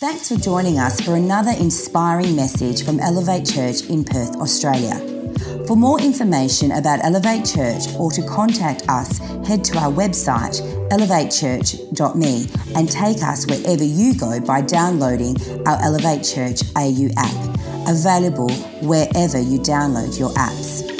Thanks for joining us for another inspiring message from Elevate Church in Perth, Australia. For more information about Elevate Church or to contact us, head to our website elevatechurch.me and take us wherever you go by downloading our Elevate Church AU app, available wherever you download your apps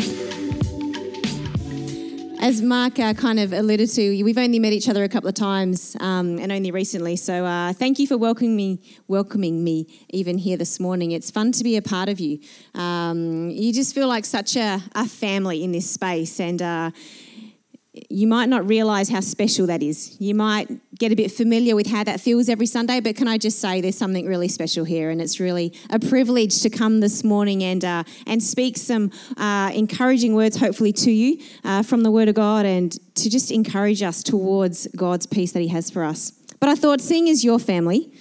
as Mark uh, kind of alluded to, we've only met each other a couple of times um, and only recently. So uh, thank you for welcoming me, welcoming me even here this morning. It's fun to be a part of you. Um, you just feel like such a, a family in this space, and uh, you might not realize how special that is. You might get a bit familiar with how that feels every Sunday, but can I just say there's something really special here, and it's really a privilege to come this morning and uh, and speak some uh, encouraging words, hopefully to you uh, from the Word of God, and to just encourage us towards God's peace that He has for us. But I thought, seeing as your family,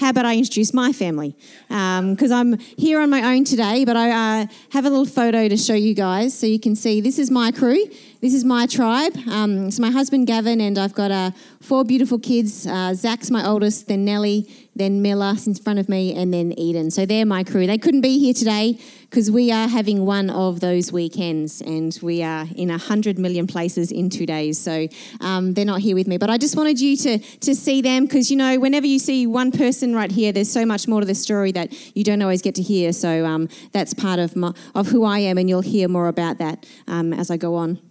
how about I introduce my family? Because um, I'm here on my own today, but I uh, have a little photo to show you guys so you can see this is my crew. This is my tribe. Um, it's my husband Gavin, and I've got uh, four beautiful kids. Uh, Zach's my oldest, then Nellie, then Miller in front of me, and then Eden. So they're my crew. They couldn't be here today because we are having one of those weekends, and we are in a hundred million places in two days. So um, they're not here with me. But I just wanted you to to see them because you know whenever you see one person right here, there's so much more to the story that you don't always get to hear. So um, that's part of my, of who I am, and you'll hear more about that um, as I go on.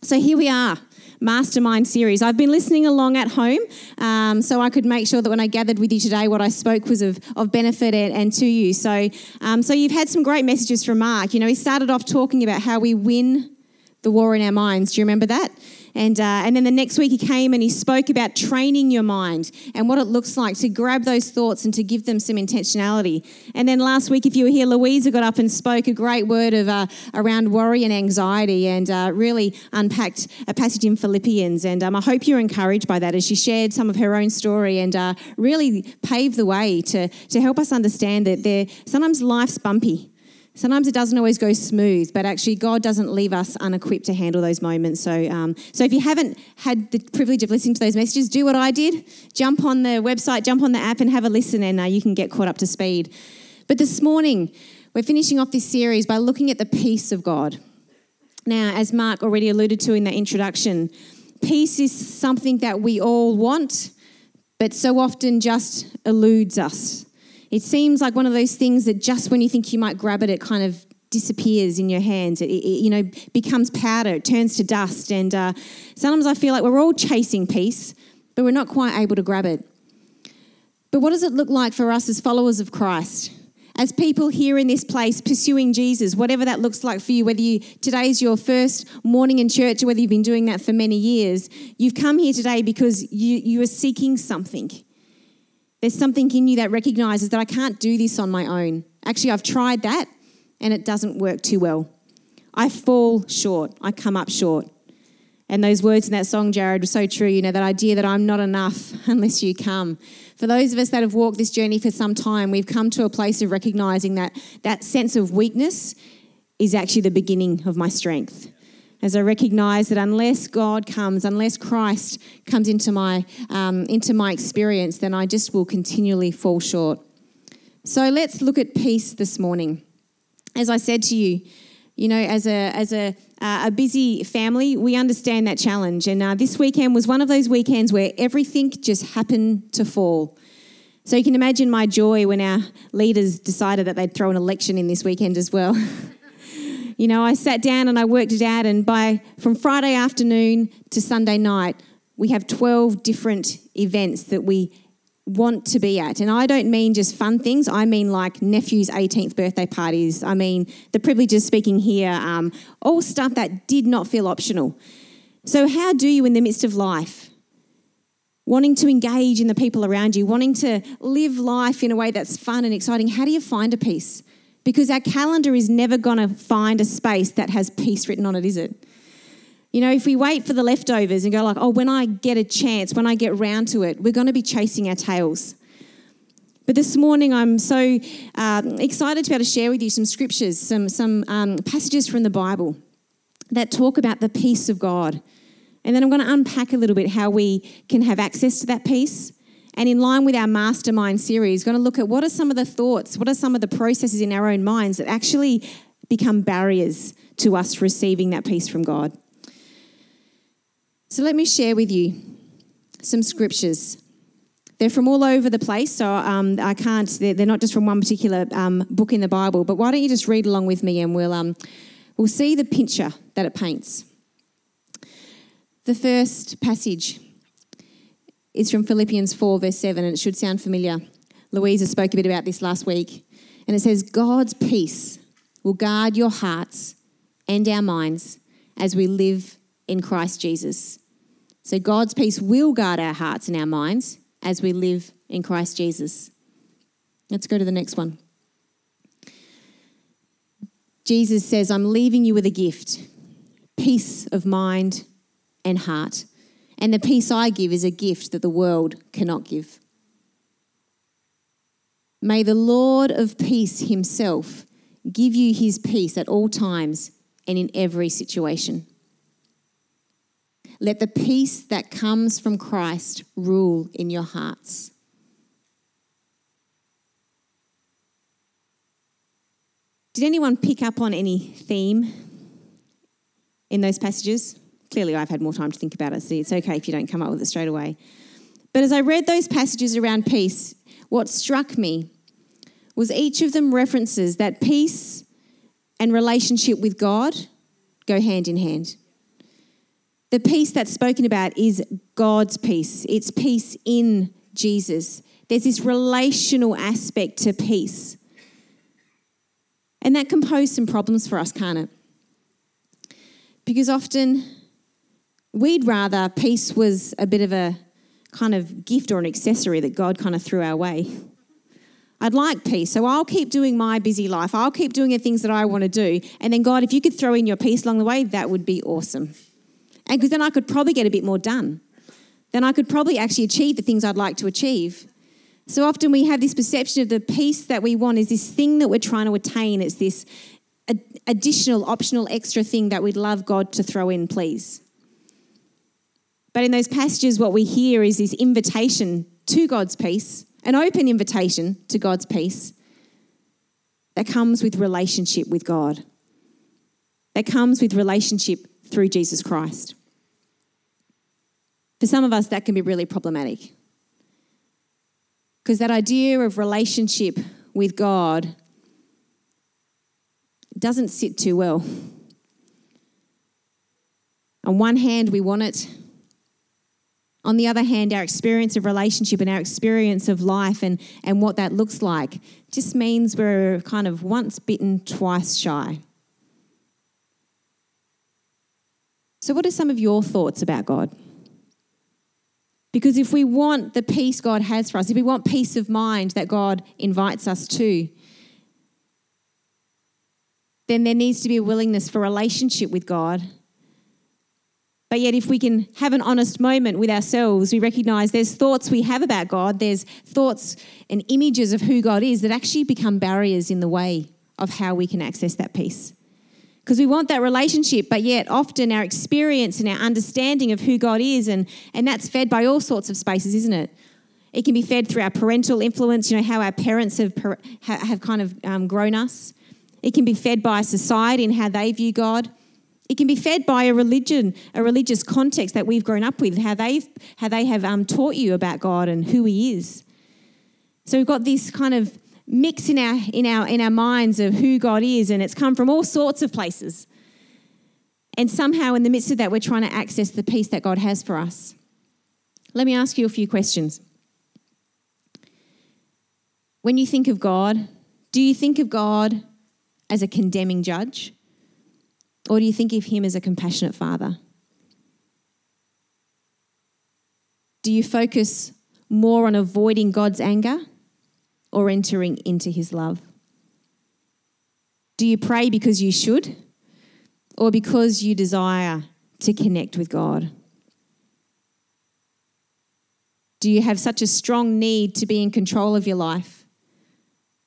So here we are, Mastermind series. I've been listening along at home um, so I could make sure that when I gathered with you today, what I spoke was of, of benefit and, and to you. So, um, so you've had some great messages from Mark. You know, he started off talking about how we win the war in our minds. Do you remember that? And, uh, and then the next week he came and he spoke about training your mind and what it looks like to grab those thoughts and to give them some intentionality. And then last week, if you were here, Louisa got up and spoke a great word of uh, around worry and anxiety and uh, really unpacked a passage in Philippians. And um, I hope you're encouraged by that as she shared some of her own story and uh, really paved the way to, to help us understand that there sometimes life's bumpy. Sometimes it doesn't always go smooth, but actually God doesn't leave us unequipped to handle those moments. So, um, so if you haven't had the privilege of listening to those messages, do what I did: jump on the website, jump on the app, and have a listen, and uh, you can get caught up to speed. But this morning, we're finishing off this series by looking at the peace of God. Now, as Mark already alluded to in the introduction, peace is something that we all want, but so often just eludes us. It seems like one of those things that just when you think you might grab it, it kind of disappears in your hands. It, it you know becomes powder. It turns to dust. And uh, sometimes I feel like we're all chasing peace, but we're not quite able to grab it. But what does it look like for us as followers of Christ? As people here in this place pursuing Jesus, whatever that looks like for you, whether you today's your first morning in church or whether you've been doing that for many years, you've come here today because you, you are seeking something. There's something in you that recognizes that I can't do this on my own. Actually, I've tried that and it doesn't work too well. I fall short, I come up short. And those words in that song, Jared, were so true. You know, that idea that I'm not enough unless you come. For those of us that have walked this journey for some time, we've come to a place of recognizing that that sense of weakness is actually the beginning of my strength as I recognize that unless God comes, unless Christ comes into my, um, into my experience, then I just will continually fall short. So let's look at peace this morning. As I said to you, you know, as a, as a, uh, a busy family, we understand that challenge. And uh, this weekend was one of those weekends where everything just happened to fall. So you can imagine my joy when our leaders decided that they'd throw an election in this weekend as well. You know, I sat down and I worked it out, and by from Friday afternoon to Sunday night, we have 12 different events that we want to be at. And I don't mean just fun things, I mean like nephew's 18th birthday parties. I mean the privilege of speaking here, um, all stuff that did not feel optional. So, how do you, in the midst of life, wanting to engage in the people around you, wanting to live life in a way that's fun and exciting, how do you find a peace? Because our calendar is never going to find a space that has peace written on it, is it? You know, if we wait for the leftovers and go like, oh, when I get a chance, when I get round to it, we're going to be chasing our tails. But this morning, I'm so um, excited to be able to share with you some scriptures, some, some um, passages from the Bible that talk about the peace of God. And then I'm going to unpack a little bit how we can have access to that peace And in line with our mastermind series, going to look at what are some of the thoughts, what are some of the processes in our own minds that actually become barriers to us receiving that peace from God. So let me share with you some scriptures. They're from all over the place, so um, I can't, they're, they're, not just from one particular um, book in the Bible, but why don't you just read along with me and we'll, um, we'll see the picture that it paints. The first passage is from Philippians 4, verse 7, and it should sound familiar. Louisa spoke a bit about this last week. And it says, God's peace will guard your hearts and our minds as we live in Christ Jesus. So God's peace will guard our hearts and our minds as we live in Christ Jesus. Let's go to the next one. Jesus says, I'm leaving you with a gift peace of mind and heart. And the peace I give is a gift that the world cannot give. May the Lord of peace himself give you his peace at all times and in every situation. Let the peace that comes from Christ rule in your hearts. Did anyone pick up on any theme in those passages? Clearly, I've had more time to think about it, so it's okay if you don't come up with it straight away. But as I read those passages around peace, what struck me was each of them references that peace and relationship with God go hand in hand. The peace that's spoken about is God's peace, it's peace in Jesus. There's this relational aspect to peace. And that can pose some problems for us, can't it? Because often we'd rather peace was a bit of a kind of gift or an accessory that God kind of threw our way. I'd like peace, so I'll keep doing my busy life. I'll keep doing the things that I want to do. And then, God, if you could throw in your peace along the way, that would be awesome. And because then I could probably get a bit more done. Then I could probably actually achieve the things I'd like to achieve. So often we have this perception of the peace that we want is this thing that we're trying to attain. It's this additional, optional, extra thing that we'd love God to throw in, please. But in those passages, what we hear is this invitation to God's peace, an open invitation to God's peace that comes with relationship with God, that comes with relationship through Jesus Christ. For some of us, that can be really problematic. Because that idea of relationship with God doesn't sit too well. On one hand, we want it. On the other hand, our experience of relationship and our experience of life and, and what that looks like just means we're kind of once bitten, twice shy. So, what are some of your thoughts about God? Because if we want the peace God has for us, if we want peace of mind that God invites us to, then there needs to be a willingness for relationship with God. But yet, if we can have an honest moment with ourselves, we recognize there's thoughts we have about God, there's thoughts and images of who God is that actually become barriers in the way of how we can access that peace because we want that relationship, but yet often our experience and our understanding of who God is, and, and that's fed by all sorts of spaces, isn't it? It can be fed through our parental influence, you know, how our parents have, have kind of um, grown us. It can be fed by society and how they view God. It can be fed by a religion, a religious context that we've grown up with, how, they've, how they have um, taught you about God and who He is. So we've got this kind of mix in our in our in our minds of who God is, and it's come from all sorts of places. And somehow, in the midst of that, we're trying to access the peace that God has for us. Let me ask you a few questions. When you think of God, do you think of God as a condemning judge? Or do you think of him as a compassionate father? Do you focus more on avoiding God's anger or entering into his love? Do you pray because you should or because you desire to connect with God? Do you have such a strong need to be in control of your life?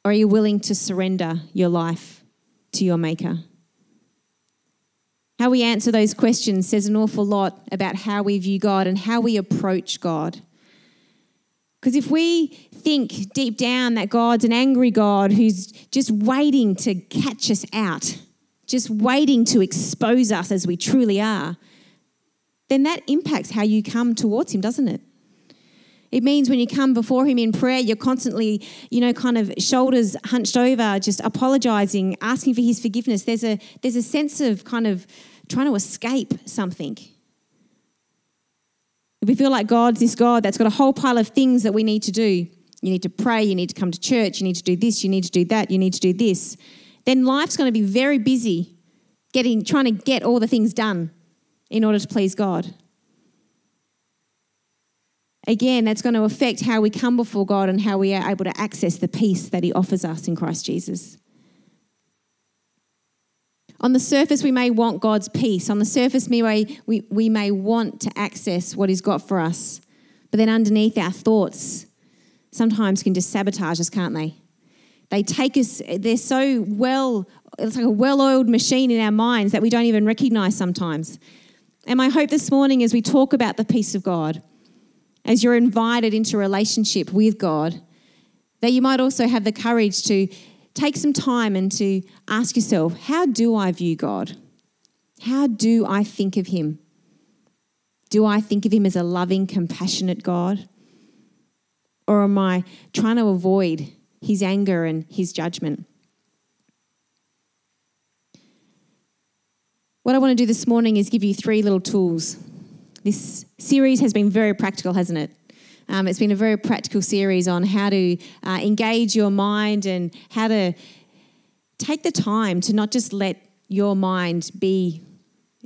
Or are you willing to surrender your life to your Maker? How we answer those questions says an awful lot about how we view God and how we approach God. Because if we think deep down that God's an angry God who's just waiting to catch us out, just waiting to expose us as we truly are, then that impacts how you come towards Him, doesn't it? It means when you come before Him in prayer, you're constantly, you know, kind of shoulders hunched over, just apologizing, asking for His forgiveness. There's a, there's a sense of kind of trying to escape something. If we feel like God's this God that's got a whole pile of things that we need to do, you need to pray, you need to come to church, you need to do this, you need to do that, you need to do this, then life's going to be very busy getting trying to get all the things done in order to please God. Again, that's going to affect how we come before God and how we are able to access the peace that He offers us in Christ Jesus. On the surface, we may want God's peace. On the surface, we may, we, we may want to access what He's got for us. But then underneath, our thoughts sometimes can just sabotage us, can't they? They take us, they're so well, it's like a well oiled machine in our minds that we don't even recognize sometimes. And my hope this morning as we talk about the peace of God, as you're invited into relationship with God, that you might also have the courage to take some time and to ask yourself, how do I view God? How do I think of him? Do I think of him as a loving, compassionate God? Or am I trying to avoid his anger and his judgment? What I want to do this morning is give you three little tools. This series has been very practical, hasn't it? Um, it's been a very practical series on how to uh, engage your mind and how to take the time to not just let your mind be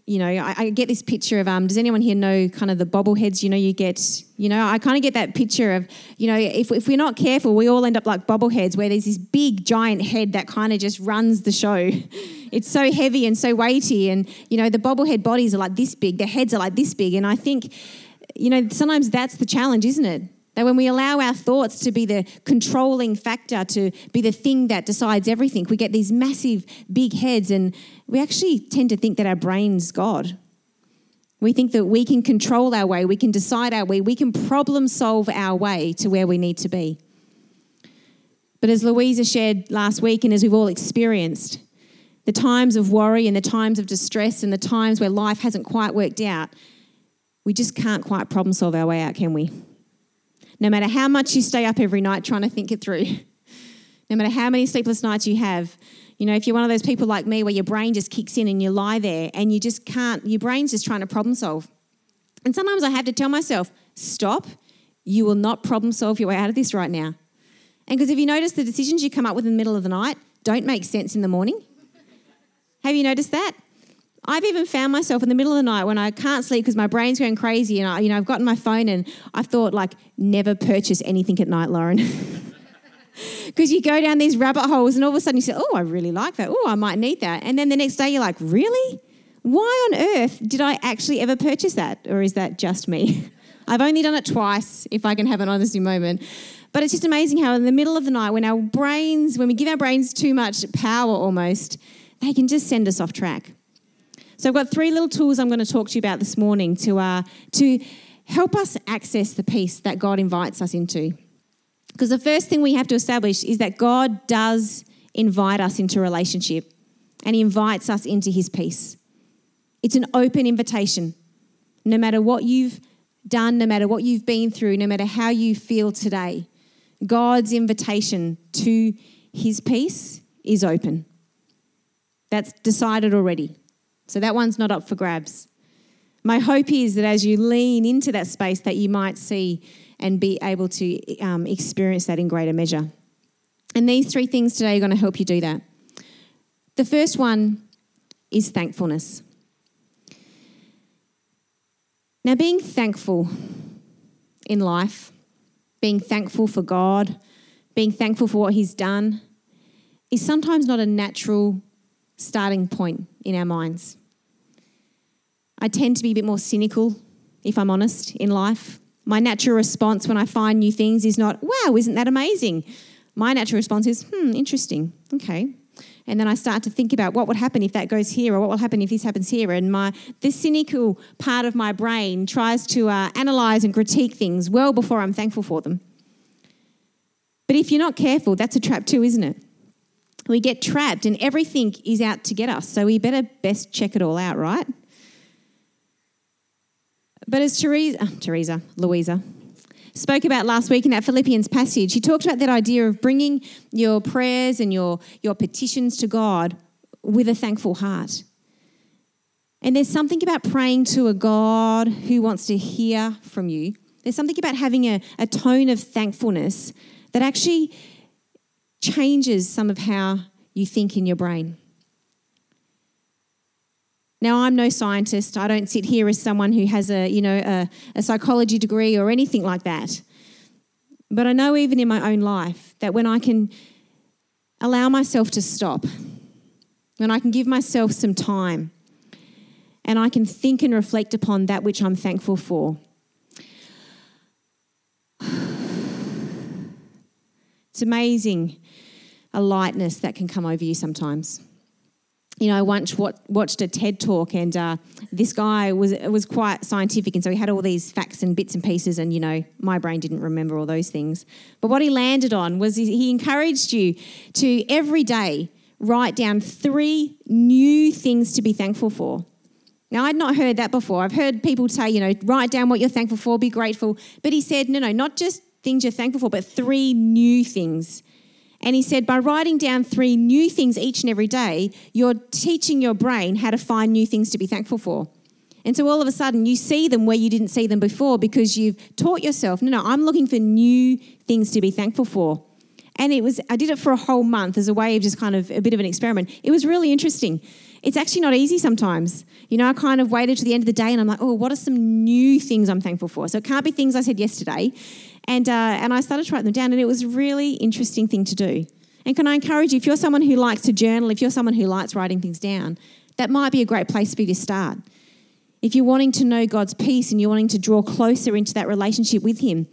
you know, I, I, get this picture of um, does anyone here know kind of the bobbleheads? You know, you get, you know, I kind of get that picture of, you know, if, if we're not careful, we all end up like bobbleheads where there's this big giant head that kind of just runs the show. It's so heavy and so weighty. And, you know, the bobblehead bodies are like this big, the heads are like this big. And I think, you know, sometimes that's the challenge, isn't it? That when we allow our thoughts to be the controlling factor, to be the thing that decides everything, we get these massive, big heads, and we actually tend to think that our brain's God. We think that we can control our way, we can decide our way, we can problem solve our way to where we need to be. But as Louisa shared last week, and as we've all experienced, the times of worry and the times of distress and the times where life hasn't quite worked out, we just can't quite problem solve our way out, can we? No matter how much you stay up every night trying to think it through, no matter how many sleepless nights you have, you know, if you're one of those people like me where your brain just kicks in and you lie there and you just can't, your brain's just trying to problem solve. And sometimes I have to tell myself, stop, you will not problem solve your way out of this right now. And because if you notice the decisions you come up with in the middle of the night don't make sense in the morning, have you noticed that? I've even found myself in the middle of the night when I can't sleep because my brain's going crazy and I, you know, I've gotten my phone and I've thought like, never purchase anything at night, Lauren. Because you go down these rabbit holes and all of a sudden you say, oh, I really like that. Oh, I might need that. And then the next day you're like, really? Why on earth did I actually ever purchase that? Or is that just me? I've only done it twice, if I can have an honesty moment. But it's just amazing how in the middle of the night, when our brains, when we give our brains too much power almost, they can just send us off track. So I've got three little tools I'm going to talk to you about this morning to, uh, to help us access the peace that God invites us into. Because the first thing we have to establish is that God does invite us into relationship and He invites us into His peace. It's an open invitation. No matter what you've done, no matter what you've been through, no matter how you feel today, God's invitation to His peace is open. That's decided already. So that one's not up for grabs. My hope is that as you lean into that space, that you might see and be able to um, experience that in greater measure. And these three things today are going to help you do that. The first one is thankfulness. Now, being thankful in life, being thankful for God, being thankful for what He's done, is sometimes not a natural starting point in our minds. I tend to be a bit more cynical, if I'm honest, in life. My natural response when I find new things is not, wow, isn't that amazing? My natural response is, hmm, interesting, okay. And then I start to think about what would happen if that goes here, or what will happen if this happens here. And my this cynical part of my brain tries to uh, analyze and critique things well before I'm thankful for them. But if you're not careful, that's a trap too, isn't it? We get trapped and everything is out to get us. So we better best check it all out, right? But as Teresa, uh, Teresa, Louisa, spoke about last week in that Philippians passage, he talked about that idea of bringing your prayers and your, your petitions to God with a thankful heart. And there's something about praying to a God who wants to hear from you. There's something about having a, a tone of thankfulness that actually changes some of how you think in your brain. Now, I'm no scientist. I don't sit here as someone who has a, you know, a, a psychology degree or anything like that. But I know even in my own life that when I can allow myself to stop, when I can give myself some time, and I can think and reflect upon that which I'm thankful for. It's amazing a lightness that can come over you sometimes. You know, I once watched a TED talk, and uh, this guy was was quite scientific, and so he had all these facts and bits and pieces, and you know, my brain didn't remember all those things. But what he landed on was he encouraged you to every day write down three new things to be thankful for. Now, I'd not heard that before. I've heard people say, you know, write down what you're thankful for, be grateful. But he said, no, no, not just things you're thankful for, but three new things. And he said, by writing down three new things each and every day, you're teaching your brain how to find new things to be thankful for. And so all of a sudden, you see them where you didn't see them before because you've taught yourself, no, no, I'm looking for new things to be thankful for. And it was, I did it for a whole month as a way of just kind of a bit of an experiment. It was really interesting it's actually not easy sometimes. You know, I kind of waited to the end of the day and I'm like, oh, what are some new things I'm thankful for? So it can't be things I said yesterday. And, uh, and I started to write them down, and it was a really interesting thing to do. And can I encourage you, if you're someone who likes to journal, if you're someone who likes writing things down, that might be a great place for you to start. If you're wanting to know God's peace and you're wanting to draw closer into that relationship with Him,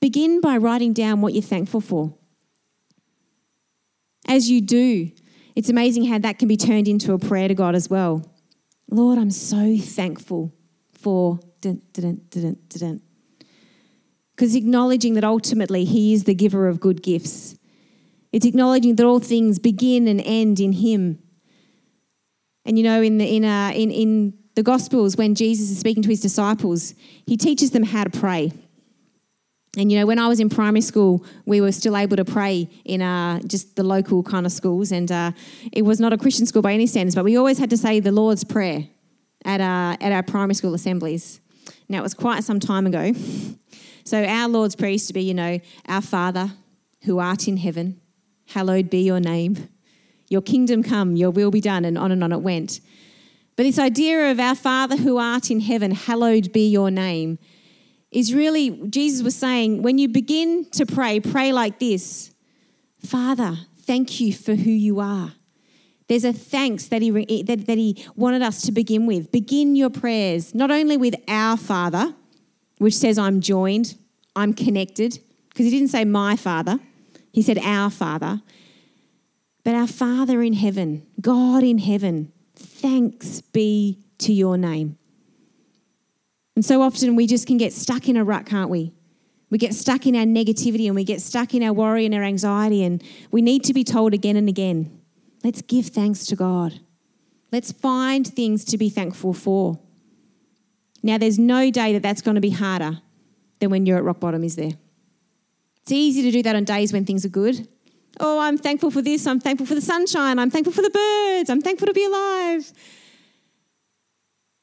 begin by writing down what you're thankful for. As you do, it's amazing how that can be turned into a prayer to God as well. Lord, I'm so thankful for. Because acknowledging that ultimately He is the giver of good gifts. It's acknowledging that all things begin and end in Him. And you know, in the, in, uh, in, in the Gospels, when Jesus is speaking to His disciples, He teaches them how to pray. And you know, when I was in primary school, we were still able to pray in uh, just the local kind of schools, and uh, it was not a Christian school by any standards, but we always had to say the Lord's Prayer at our, at our primary school assemblies. Now, it was quite some time ago. So, our Lord's Prayer used to be, you know, Our Father who art in heaven, hallowed be your name. Your kingdom come, your will be done, and on and on it went. But this idea of Our Father who art in heaven, hallowed be your name is really, Jesus was saying, when you begin to pray, pray like this Father, thank you for who you are. There's a thanks that he, that, that he wanted us to begin with. Begin your prayers not only with our Father, which says, I'm joined, I'm connected, because he didn't say my Father, he said our Father, but our Father in heaven, God in heaven, thanks be to your name. And so often we just can get stuck in a rut, can't we? We get stuck in our negativity and we get stuck in our worry and our anxiety, and we need to be told again and again let's give thanks to God. Let's find things to be thankful for. Now, there's no day that that's going to be harder than when you're at rock bottom, is there? It's easy to do that on days when things are good. Oh, I'm thankful for this. I'm thankful for the sunshine. I'm thankful for the birds. I'm thankful to be alive.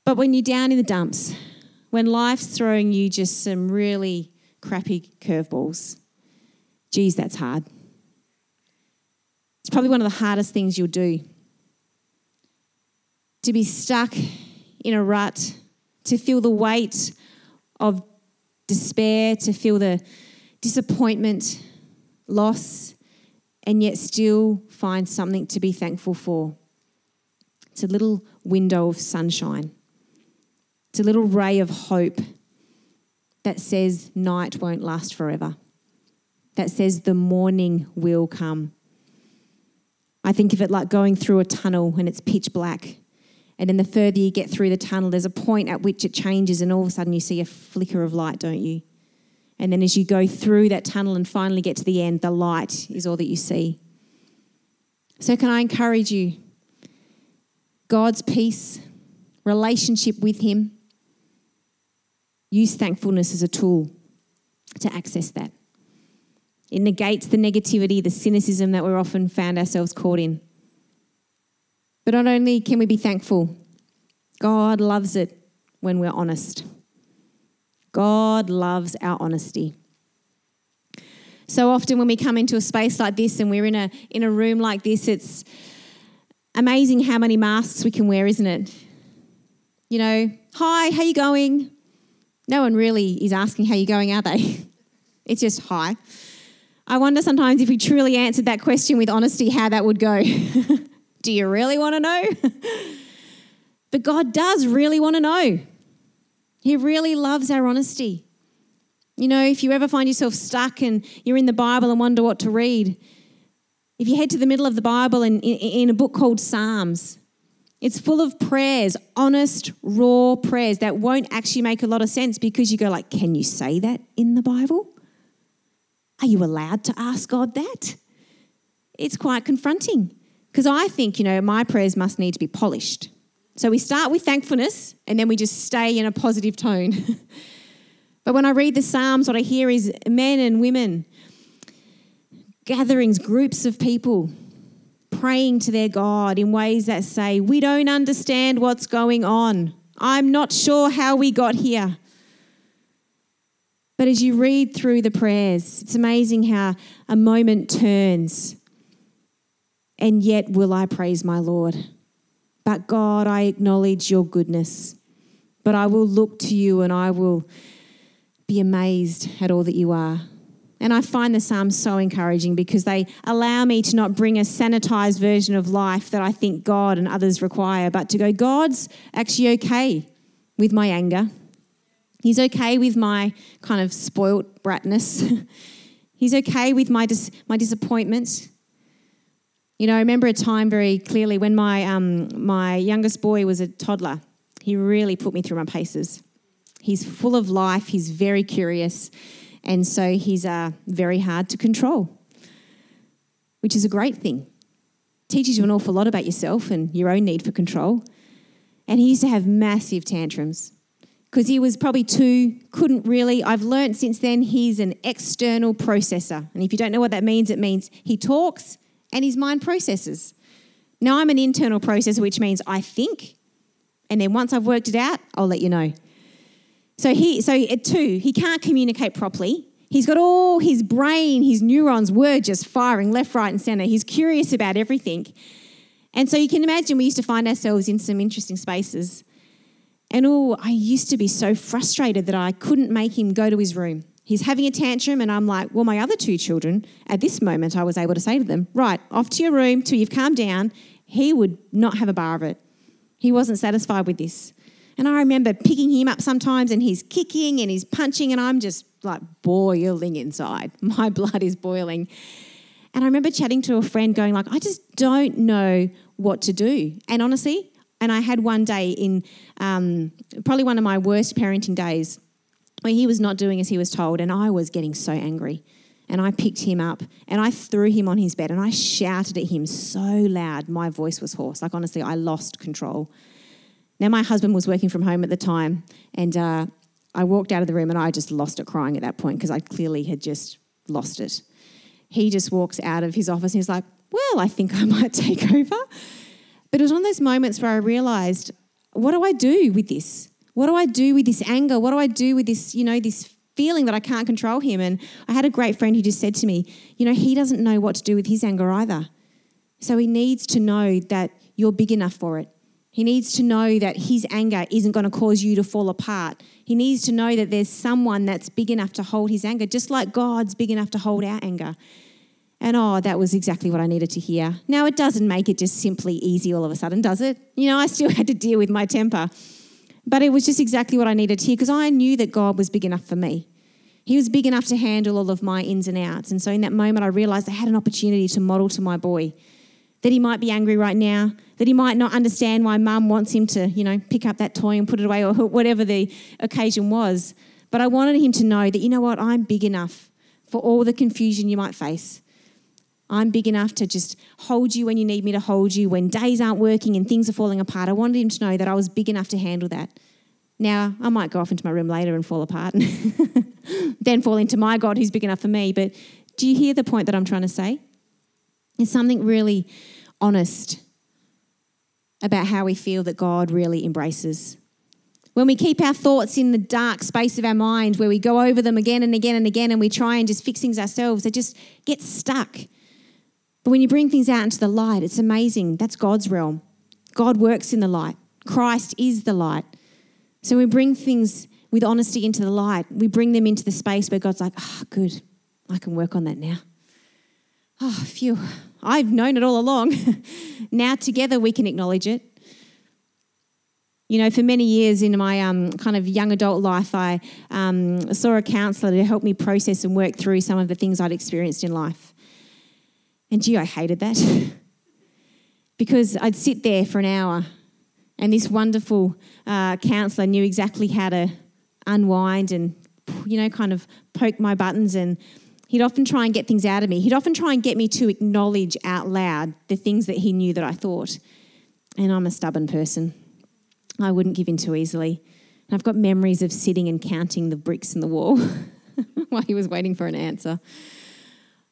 But when you're down in the dumps, when life's throwing you just some really crappy curveballs, geez, that's hard. It's probably one of the hardest things you'll do. To be stuck in a rut, to feel the weight of despair, to feel the disappointment, loss, and yet still find something to be thankful for. It's a little window of sunshine. It's a little ray of hope that says night won't last forever, that says the morning will come. I think of it like going through a tunnel when it's pitch black. And then the further you get through the tunnel, there's a point at which it changes, and all of a sudden you see a flicker of light, don't you? And then as you go through that tunnel and finally get to the end, the light is all that you see. So, can I encourage you? God's peace, relationship with Him, use thankfulness as a tool to access that. It negates the negativity, the cynicism that we're often found ourselves caught in. But not only can we be thankful, God loves it when we're honest. God loves our honesty. So often when we come into a space like this and we're in a in a room like this, it's amazing how many masks we can wear, isn't it? You know, hi, how you going? No one really is asking how you're going, are they? it's just hi. I wonder sometimes if we truly answered that question with honesty, how that would go. Do you really want to know? but God does really want to know. He really loves our honesty. You know, if you ever find yourself stuck and you're in the Bible and wonder what to read, if you head to the middle of the Bible and in a book called Psalms, it's full of prayers, honest, raw prayers that won't actually make a lot of sense because you go like, "Can you say that in the Bible?" Are you allowed to ask God that? It's quite confronting because I think, you know, my prayers must need to be polished. So we start with thankfulness and then we just stay in a positive tone. but when I read the Psalms, what I hear is men and women, gatherings, groups of people praying to their God in ways that say, We don't understand what's going on. I'm not sure how we got here. But as you read through the prayers, it's amazing how a moment turns. And yet will I praise my Lord. But God, I acknowledge your goodness. But I will look to you and I will be amazed at all that you are. And I find the Psalms so encouraging because they allow me to not bring a sanitized version of life that I think God and others require, but to go, God's actually okay with my anger. He's okay with my kind of spoilt bratness. He's okay with my, dis- my disappointment. You know, I remember a time very clearly when my, um, my youngest boy was a toddler. He really put me through my paces. He's full of life, he's very curious, and so he's uh, very hard to control, which is a great thing. Teaches you an awful lot about yourself and your own need for control. And he used to have massive tantrums because he was probably two, couldn't really. I've learned since then he's an external processor. And if you don't know what that means, it means he talks and his mind processes. Now I'm an internal processor, which means I think, and then once I've worked it out, I'll let you know. So he, so at two, he can't communicate properly. He's got all his brain, his neurons were just firing left, right, and center. He's curious about everything. And so you can imagine we used to find ourselves in some interesting spaces. And oh, I used to be so frustrated that I couldn't make him go to his room. He's having a tantrum, and I'm like, well, my other two children, at this moment, I was able to say to them, right, off to your room till you've calmed down. He would not have a bar of it. He wasn't satisfied with this. And I remember picking him up sometimes, and he's kicking and he's punching, and I'm just like boiling inside. My blood is boiling. And I remember chatting to a friend going like, I just don't know what to do. And honestly, and I had one day in um, probably one of my worst parenting days where he was not doing as he was told, and I was getting so angry. And I picked him up and I threw him on his bed and I shouted at him so loud, my voice was hoarse. Like, honestly, I lost control. Now, my husband was working from home at the time, and uh, I walked out of the room and I just lost it crying at that point because I clearly had just lost it. He just walks out of his office and he's like, Well, I think I might take over. But it was one of those moments where I realized, What do I do with this? What do I do with this anger? What do I do with this, you know, this feeling that I can't control him? And I had a great friend who just said to me, you know, he doesn't know what to do with his anger either. So he needs to know that you're big enough for it. He needs to know that his anger isn't going to cause you to fall apart. He needs to know that there's someone that's big enough to hold his anger, just like God's big enough to hold our anger. And oh, that was exactly what I needed to hear. Now, it doesn't make it just simply easy all of a sudden, does it? You know, I still had to deal with my temper. But it was just exactly what I needed to hear because I knew that God was big enough for me. He was big enough to handle all of my ins and outs. And so in that moment, I realized I had an opportunity to model to my boy that he might be angry right now, that he might not understand why mum wants him to, you know, pick up that toy and put it away or whatever the occasion was. But I wanted him to know that, you know what, I'm big enough for all the confusion you might face. I'm big enough to just hold you when you need me to hold you, when days aren't working and things are falling apart. I wanted him to know that I was big enough to handle that. Now, I might go off into my room later and fall apart and then fall into my God who's big enough for me. But do you hear the point that I'm trying to say? It's something really honest about how we feel that God really embraces. When we keep our thoughts in the dark space of our mind, where we go over them again and again and again, and we try and just fix things ourselves, they just get stuck. But when you bring things out into the light, it's amazing. That's God's realm. God works in the light, Christ is the light. So we bring things with honesty into the light. We bring them into the space where God's like, oh, good, I can work on that now. Oh, phew, I've known it all along. now together we can acknowledge it. You know, for many years in my um, kind of young adult life, I um, saw a counsellor to help me process and work through some of the things I'd experienced in life. And gee, I hated that. because I'd sit there for an hour and this wonderful uh, counsellor knew exactly how to unwind and, you know, kind of poke my buttons. And he'd often try and get things out of me. He'd often try and get me to acknowledge out loud the things that he knew that I thought. And I'm a stubborn person. I wouldn't give in too easily. And I've got memories of sitting and counting the bricks in the wall while he was waiting for an answer.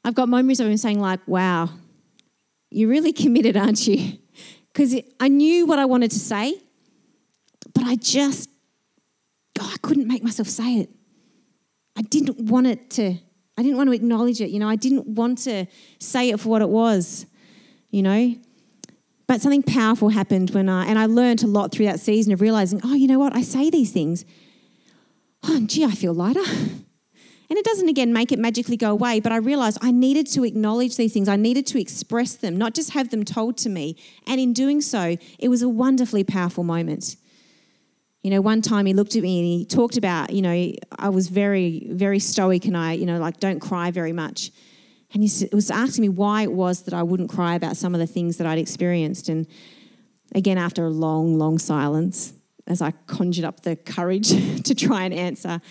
I've got memories of him saying, like, wow, you're really committed, aren't you? because I knew what I wanted to say, but I just, oh, I couldn't make myself say it. I didn't want it to, I didn't want to acknowledge it, you know, I didn't want to say it for what it was, you know. But something powerful happened when I, and I learned a lot through that season of realizing, oh, you know what, I say these things. Oh, gee, I feel lighter. And it doesn't, again, make it magically go away, but I realized I needed to acknowledge these things. I needed to express them, not just have them told to me. And in doing so, it was a wonderfully powerful moment. You know, one time he looked at me and he talked about, you know, I was very, very stoic and I, you know, like don't cry very much. And he was asking me why it was that I wouldn't cry about some of the things that I'd experienced. And again, after a long, long silence, as I conjured up the courage to try and answer,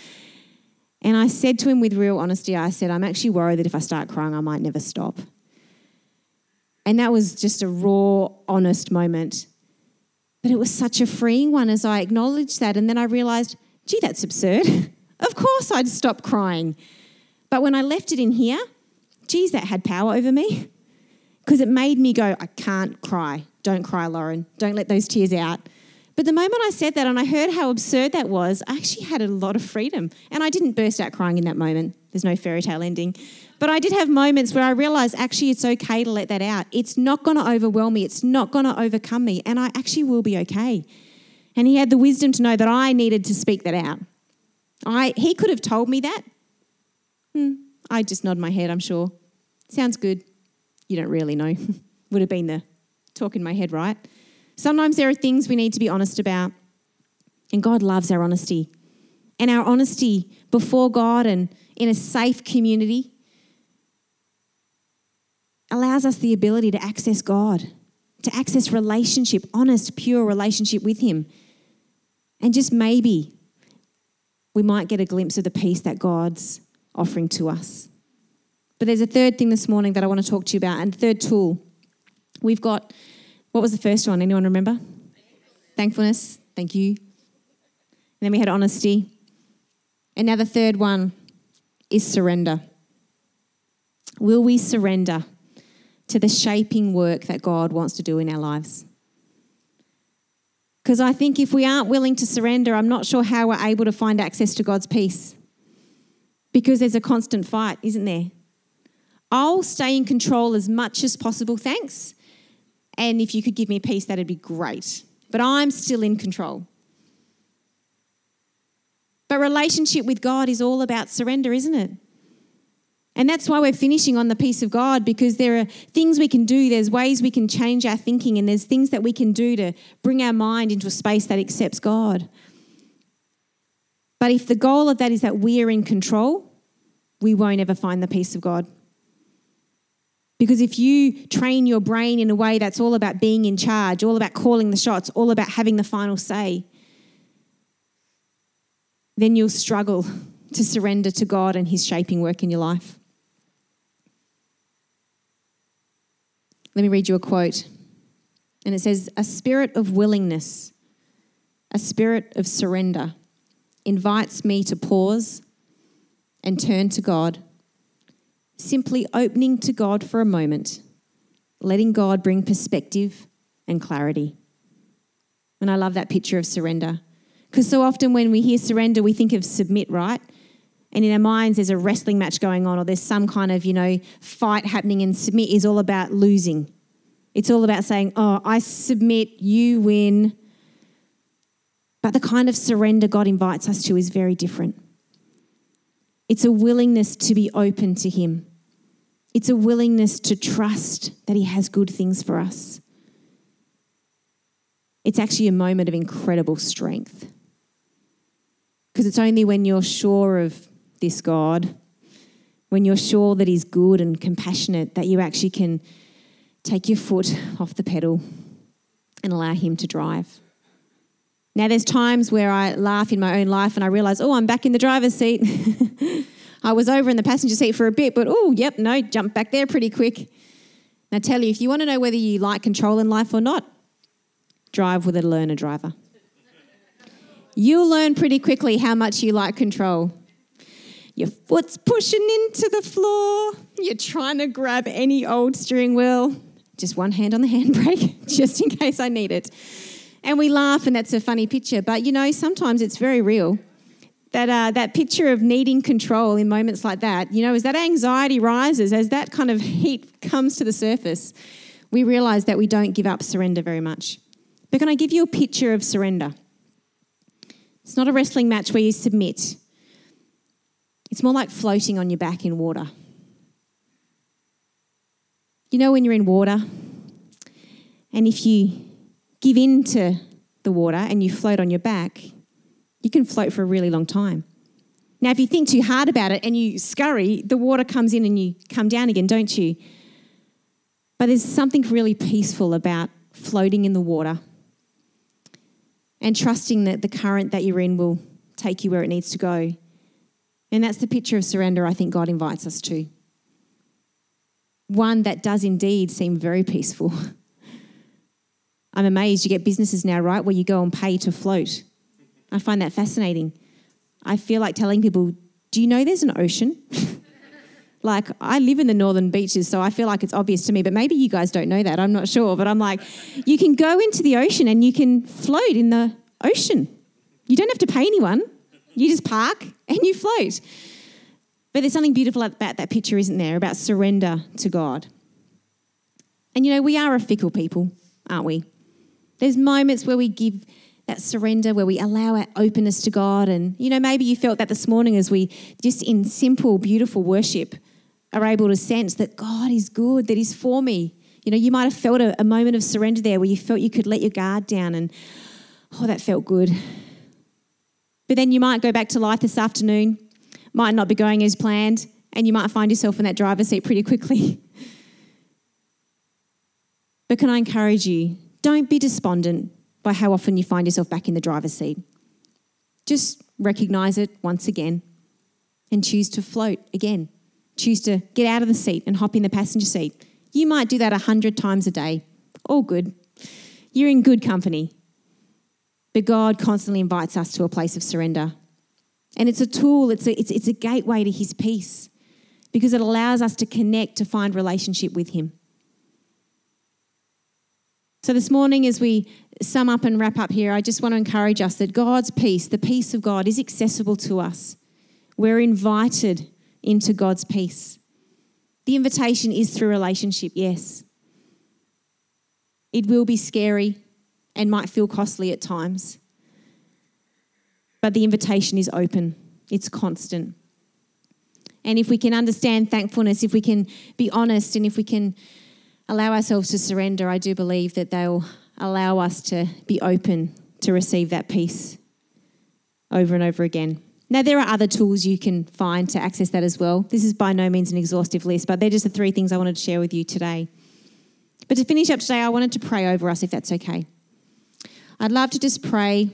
and I said to him with real honesty, I said, I'm actually worried that if I start crying, I might never stop. And that was just a raw, honest moment. But it was such a freeing one as I acknowledged that. And then I realized, gee, that's absurd. of course I'd stop crying. But when I left it in here, geez, that had power over me. Because it made me go, I can't cry. Don't cry, Lauren. Don't let those tears out. But the moment I said that and I heard how absurd that was, I actually had a lot of freedom. And I didn't burst out crying in that moment. There's no fairy tale ending. But I did have moments where I realized actually it's okay to let that out. It's not going to overwhelm me, it's not going to overcome me, and I actually will be okay. And he had the wisdom to know that I needed to speak that out. I, he could have told me that. Hmm, I just nod my head, I'm sure. Sounds good. You don't really know. Would have been the talk in my head, right? Sometimes there are things we need to be honest about, and God loves our honesty. And our honesty before God and in a safe community allows us the ability to access God, to access relationship, honest, pure relationship with Him. And just maybe we might get a glimpse of the peace that God's offering to us. But there's a third thing this morning that I want to talk to you about, and third tool. We've got what was the first one? Anyone remember? Thankfulness. Thank you. And then we had honesty. And now the third one is surrender. Will we surrender to the shaping work that God wants to do in our lives? Because I think if we aren't willing to surrender, I'm not sure how we're able to find access to God's peace. Because there's a constant fight, isn't there? I'll stay in control as much as possible, thanks. And if you could give me peace, that'd be great. But I'm still in control. But relationship with God is all about surrender, isn't it? And that's why we're finishing on the peace of God because there are things we can do, there's ways we can change our thinking, and there's things that we can do to bring our mind into a space that accepts God. But if the goal of that is that we are in control, we won't ever find the peace of God. Because if you train your brain in a way that's all about being in charge, all about calling the shots, all about having the final say, then you'll struggle to surrender to God and His shaping work in your life. Let me read you a quote. And it says, A spirit of willingness, a spirit of surrender invites me to pause and turn to God, simply opening to God for a moment, letting God bring perspective and clarity. And I love that picture of surrender. Because so often when we hear surrender, we think of submit, right? And in our minds, there's a wrestling match going on, or there's some kind of, you know, fight happening, and submit is all about losing. It's all about saying, oh, I submit, you win. But the kind of surrender God invites us to is very different. It's a willingness to be open to Him, it's a willingness to trust that He has good things for us. It's actually a moment of incredible strength. Because it's only when you're sure of this God, when you're sure that He's good and compassionate, that you actually can take your foot off the pedal and allow Him to drive. Now, there's times where I laugh in my own life and I realize, oh, I'm back in the driver's seat. I was over in the passenger seat for a bit, but oh, yep, no, jump back there pretty quick. Now, tell you, if you want to know whether you like control in life or not, drive with a learner driver. You'll learn pretty quickly how much you like control. Your foot's pushing into the floor. You're trying to grab any old steering wheel. Just one hand on the handbrake, just in case I need it. And we laugh, and that's a funny picture. But you know, sometimes it's very real. That, uh, that picture of needing control in moments like that, you know, as that anxiety rises, as that kind of heat comes to the surface, we realize that we don't give up surrender very much. But can I give you a picture of surrender? It's not a wrestling match where you submit, it's more like floating on your back in water. You know, when you're in water, and if you give in to the water and you float on your back, you can float for a really long time. Now, if you think too hard about it and you scurry, the water comes in and you come down again, don't you? But there's something really peaceful about floating in the water and trusting that the current that you're in will take you where it needs to go. And that's the picture of surrender I think God invites us to. One that does indeed seem very peaceful. I'm amazed you get businesses now, right, where you go and pay to float. I find that fascinating. I feel like telling people, do you know there's an ocean? like, I live in the northern beaches, so I feel like it's obvious to me, but maybe you guys don't know that. I'm not sure. But I'm like, you can go into the ocean and you can float in the ocean. You don't have to pay anyone, you just park and you float. But there's something beautiful about that picture, isn't there, about surrender to God. And you know, we are a fickle people, aren't we? There's moments where we give that surrender, where we allow our openness to God. And, you know, maybe you felt that this morning as we just in simple, beautiful worship are able to sense that God is good, that He's for me. You know, you might have felt a, a moment of surrender there where you felt you could let your guard down and, oh, that felt good. But then you might go back to life this afternoon, might not be going as planned, and you might find yourself in that driver's seat pretty quickly. but can I encourage you don't be despondent by how often you find yourself back in the driver's seat. Just recognize it once again and choose to float again. Choose to get out of the seat and hop in the passenger seat. You might do that a hundred times a day. All good. You're in good company. But God constantly invites us to a place of surrender. And it's a tool, it's a, it's, it's a gateway to His peace because it allows us to connect, to find relationship with Him. So, this morning, as we sum up and wrap up here, I just want to encourage us that God's peace, the peace of God, is accessible to us. We're invited into God's peace. The invitation is through relationship, yes. It will be scary and might feel costly at times. But the invitation is open, it's constant. And if we can understand thankfulness, if we can be honest, and if we can allow ourselves to surrender, I do believe that they'll allow us to be open to receive that peace over and over again. Now, there are other tools you can find to access that as well. This is by no means an exhaustive list, but they're just the three things I wanted to share with you today. But to finish up today, I wanted to pray over us if that's okay. I'd love to just pray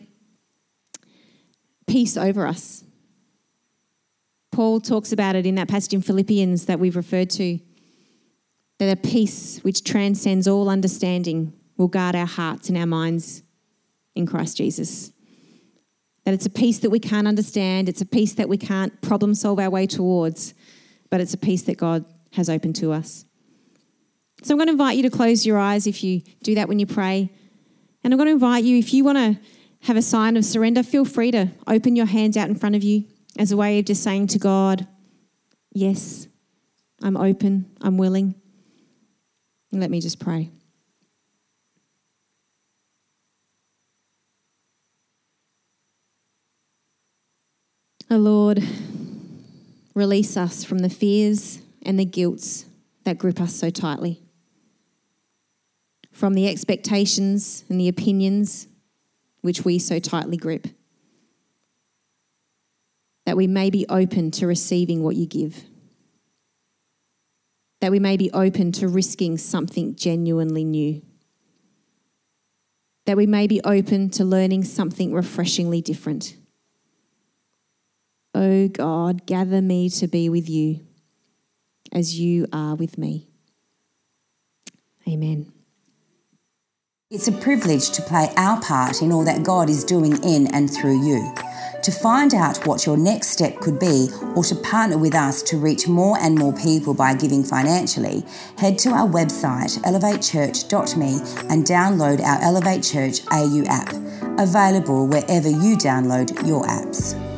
peace over us. Paul talks about it in that passage in Philippians that we've referred to. That a peace which transcends all understanding will guard our hearts and our minds in Christ Jesus. That it's a peace that we can't understand, it's a peace that we can't problem solve our way towards, but it's a peace that God has opened to us. So I'm going to invite you to close your eyes if you do that when you pray. And I'm going to invite you, if you want to have a sign of surrender, feel free to open your hands out in front of you as a way of just saying to God, Yes, I'm open, I'm willing. Let me just pray. Oh Lord, release us from the fears and the guilts that grip us so tightly, from the expectations and the opinions which we so tightly grip, that we may be open to receiving what you give, that we may be open to risking something genuinely new, that we may be open to learning something refreshingly different O God, gather me to be with you as you are with me. Amen. It's a privilege to play our part in all that God is doing in and through you. To find out what your next step could be or to partner with us to reach more and more people by giving financially, head to our website elevatechurch.me and download our Elevate Church AU app, available wherever you download your apps.